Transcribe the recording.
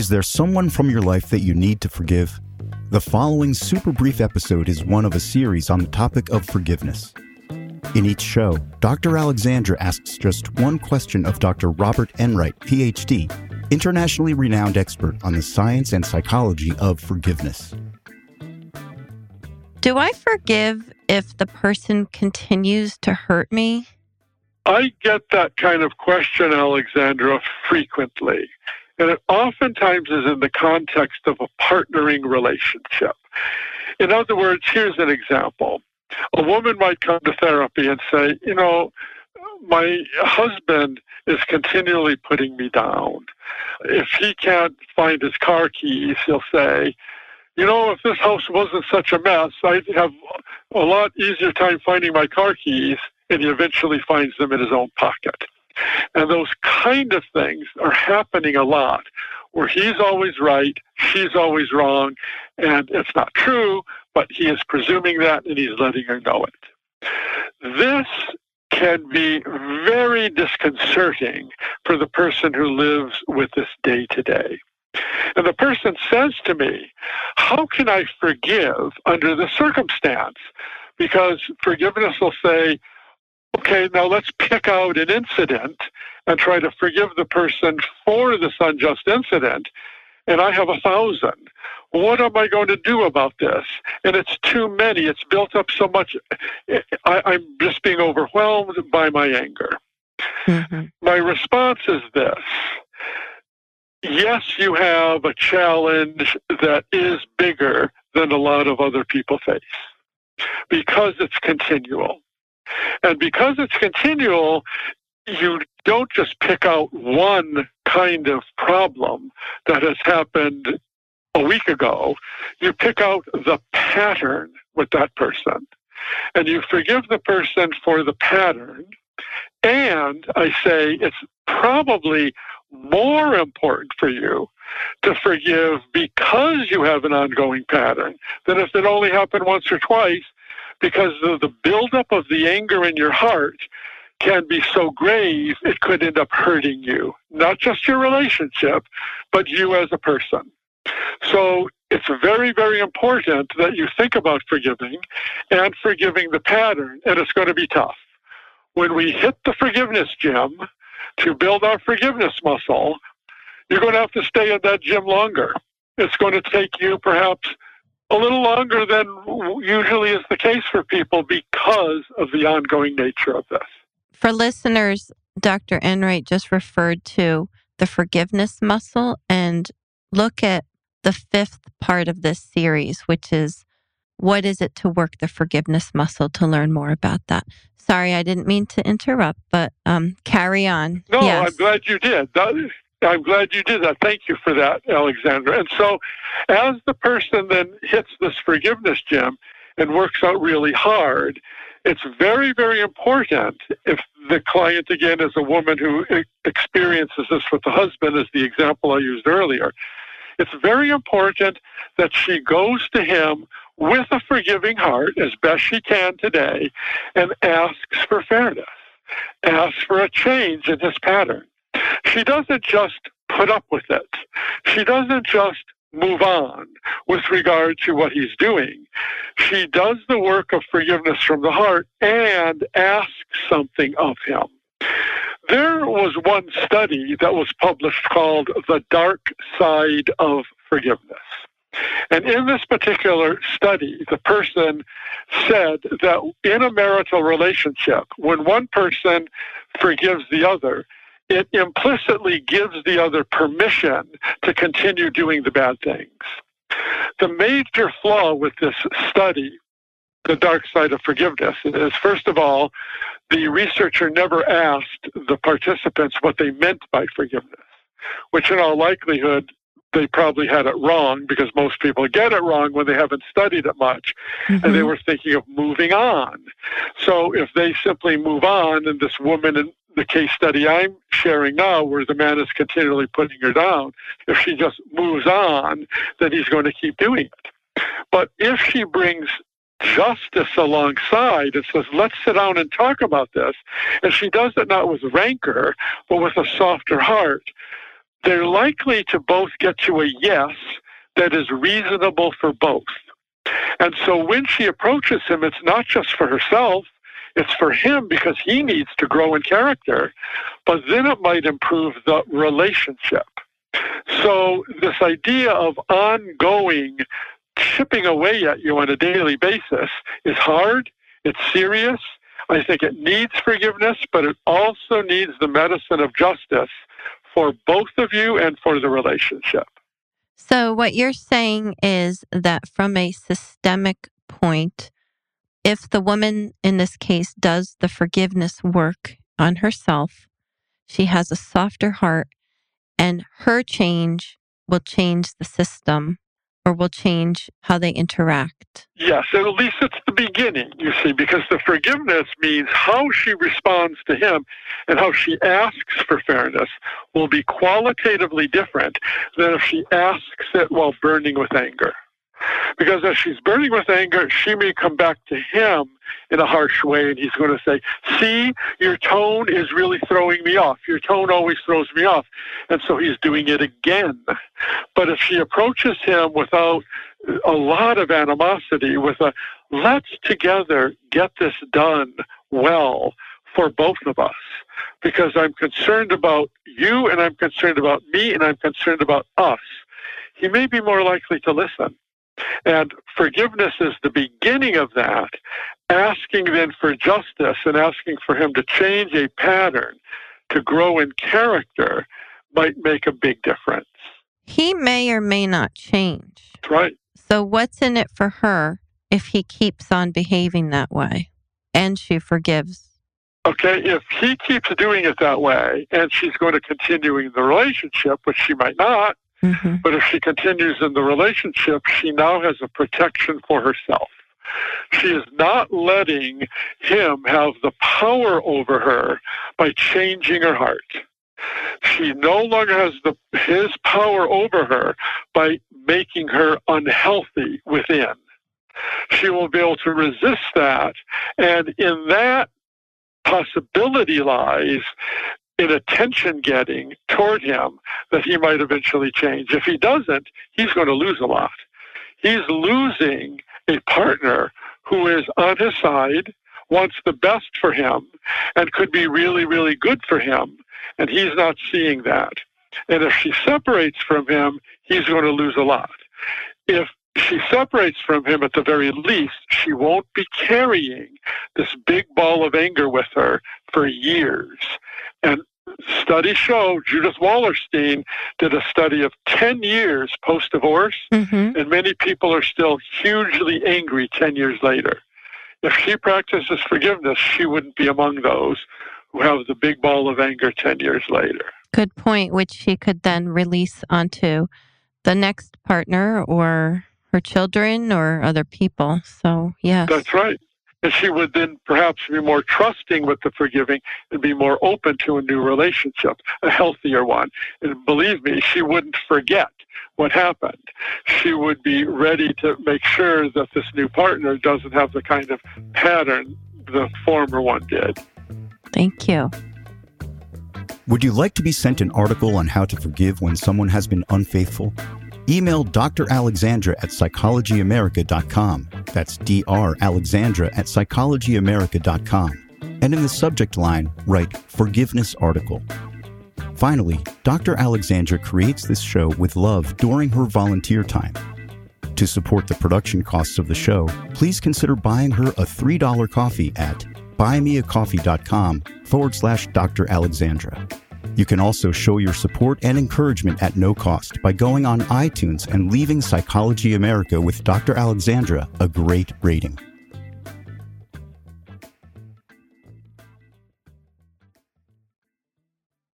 Is there someone from your life that you need to forgive? The following super brief episode is one of a series on the topic of forgiveness. In each show, Dr. Alexandra asks just one question of Dr. Robert Enright, PhD, internationally renowned expert on the science and psychology of forgiveness. Do I forgive if the person continues to hurt me? I get that kind of question, Alexandra, frequently. And it oftentimes is in the context of a partnering relationship. In other words, here's an example. A woman might come to therapy and say, you know, my husband is continually putting me down. If he can't find his car keys, he'll say, you know, if this house wasn't such a mess, I'd have a lot easier time finding my car keys. And he eventually finds them in his own pocket. And those kind of things are happening a lot where he's always right, she's always wrong, and it's not true, but he is presuming that and he's letting her know it. This can be very disconcerting for the person who lives with this day to day. And the person says to me, How can I forgive under the circumstance? Because forgiveness will say, Okay, now let's pick out an incident and try to forgive the person for this unjust incident. And I have a thousand. What am I going to do about this? And it's too many. It's built up so much. I, am just being overwhelmed by my anger. Mm-hmm. My response is this yes, you have a challenge that is bigger than a lot of other people face because it's continual. And because it's continual, you don't just pick out one kind of problem that has happened a week ago. You pick out the pattern with that person. And you forgive the person for the pattern. And I say it's probably more important for you to forgive because you have an ongoing pattern than if it only happened once or twice because the, the buildup of the anger in your heart can be so grave it could end up hurting you, not just your relationship, but you as a person. So it's very, very important that you think about forgiving and forgiving the pattern, and it's going to be tough. When we hit the forgiveness gym to build our forgiveness muscle, you're going to have to stay in that gym longer. It's going to take you perhaps a little longer than usually is the case for people because of the ongoing nature of this. For listeners, Dr. Enright just referred to the forgiveness muscle and look at the fifth part of this series, which is what is it to work the forgiveness muscle to learn more about that. Sorry, I didn't mean to interrupt, but um, carry on. No, yes. I'm glad you did. That, I'm glad you did that. Thank you for that, Alexandra. And so, as the person then hits this forgiveness gym and works out really hard, it's very, very important if the client, again, is a woman who experiences this with the husband, as the example I used earlier. It's very important that she goes to him with a forgiving heart as best she can today and asks for fairness, asks for a change in his pattern she doesn't just put up with it. She doesn't just move on with regard to what he's doing. She does the work of forgiveness from the heart and asks something of him. There was one study that was published called The Dark Side of Forgiveness. And in this particular study, the person said that in a marital relationship, when one person forgives the other, it implicitly gives the other permission to continue doing the bad things. The major flaw with this study, the dark side of forgiveness, is first of all, the researcher never asked the participants what they meant by forgiveness, which in all likelihood they probably had it wrong because most people get it wrong when they haven't studied it much mm-hmm. and they mm-hmm. were thinking of moving on. So if they simply move on and this woman the case study I'm sharing now, where the man is continually putting her down, if she just moves on, then he's going to keep doing it. But if she brings justice alongside and says, let's sit down and talk about this, and she does it not with rancor, but with a softer heart, they're likely to both get to a yes that is reasonable for both. And so when she approaches him, it's not just for herself, it's for him because he needs to grow in character, but then it might improve the relationship. So, this idea of ongoing chipping away at you on a daily basis is hard, it's serious. I think it needs forgiveness, but it also needs the medicine of justice for both of you and for the relationship. So, what you're saying is that from a systemic point, if the woman in this case does the forgiveness work on herself, she has a softer heart, and her change will change the system or will change how they interact. Yes, at least it's the beginning, you see, because the forgiveness means how she responds to him and how she asks for fairness will be qualitatively different than if she asks it while burning with anger. Because as she's burning with anger, she may come back to him in a harsh way and he's going to say, See, your tone is really throwing me off. Your tone always throws me off. And so he's doing it again. But if she approaches him without a lot of animosity, with a let's together get this done well for both of us, because I'm concerned about you and I'm concerned about me and I'm concerned about us, he may be more likely to listen. And forgiveness is the beginning of that, asking then for justice and asking for him to change a pattern, to grow in character, might make a big difference. He may or may not change. That's right. So, what's in it for her if he keeps on behaving that way and she forgives? Okay, if he keeps doing it that way and she's going to continue the relationship, which she might not, Mm-hmm. But if she continues in the relationship, she now has a protection for herself. She is not letting him have the power over her by changing her heart. She no longer has the, his power over her by making her unhealthy within. She will be able to resist that. And in that possibility lies in attention getting toward him that he might eventually change. If he doesn't, he's going to lose a lot. He's losing a partner who is on his side, wants the best for him, and could be really, really good for him. And he's not seeing that. And if she separates from him, he's going to lose a lot. If she separates from him at the very least, she won't be carrying this big ball of anger with her for years. And studies show Judith Wallerstein did a study of 10 years post divorce, mm-hmm. and many people are still hugely angry 10 years later. If she practices forgiveness, she wouldn't be among those who have the big ball of anger 10 years later. Good point, which she could then release onto the next partner or her children or other people. So, yes. That's right and she would then perhaps be more trusting with the forgiving and be more open to a new relationship, a healthier one. And believe me, she wouldn't forget what happened. She would be ready to make sure that this new partner doesn't have the kind of pattern the former one did. Thank you. Would you like to be sent an article on how to forgive when someone has been unfaithful? Email Dr. Alexandra at psychologyamerica.com. That's Dr. Alexandra at psychologyamerica.com. And in the subject line, write Forgiveness Article. Finally, Dr. Alexandra creates this show with love during her volunteer time. To support the production costs of the show, please consider buying her a $3 coffee at buymeacoffee.com forward slash Dr. Alexandra. You can also show your support and encouragement at no cost by going on iTunes and leaving Psychology America with Dr. Alexandra a great rating.